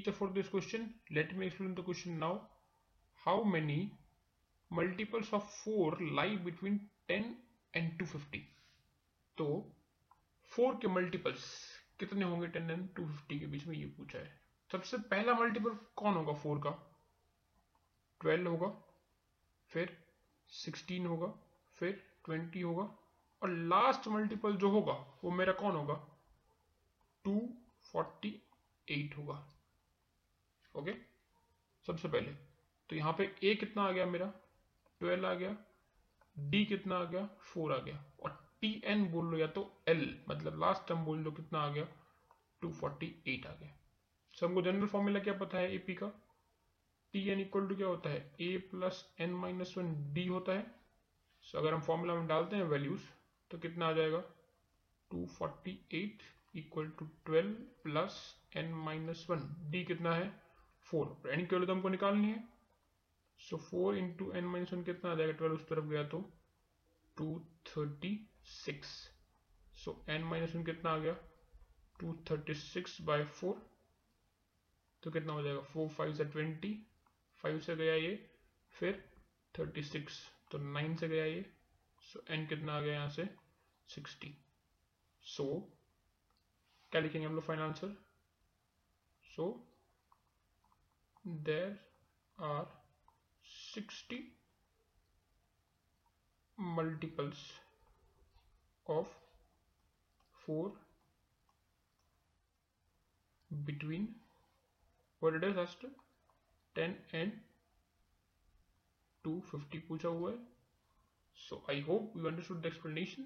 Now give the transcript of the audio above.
teacher for this question. Let me explain the question now. How many multiples of 4 lie between 10 and 250? तो 4 के multiples कितने होंगे 10 and 250 के बीच में ये पूछा है सबसे पहला मल्टीपल कौन होगा 4 का 12 होगा फिर 16 होगा फिर 20 होगा और लास्ट मल्टीपल जो होगा वो मेरा कौन होगा 248 होगा ओके? सबसे पहले। तो यहाँ पे ए कितना आ गया मेरा? 12 आ गया। डी कितना आ गया? 4 आ गया। और टी एन बोल लो या तो एल मतलब लास्ट टर्म बोल लो कितना आ गया? 248 आ गया। सो हमको जनरल फॉर्मूला क्या पता है एपी का? टी एन इक्वल टू क्या होता है? A plus n minus one d होता है। सो अगर हम फॉर्मूला में डालते हैं वैल्यूज़ तो कितना आ जाएगा? 248 equal to 12 plus n minus one d कितना है? फोर एन की वैल्यू तो हमको निकालनी है। So four into n minus one कितना आ जाएगा? ट्वेल्व उस तरफ़ गया तो two thirty six so n minus one कितना आ गया? Two thirty six by four तो कितना हो जाएगा? फोर फाइव से ट्वेंटी फाइव से गया ये फिर थर्टी सिक्स तो नाइन से गया ये सो so, एन कितना आ गया यहाँ से? सिक्सटी सो so, क्या लिखेंगे हम लोग final answer so there are sixty multiples of four between what it is asked 10 and 250 पूछा हुआ है so i hope you understood the explanation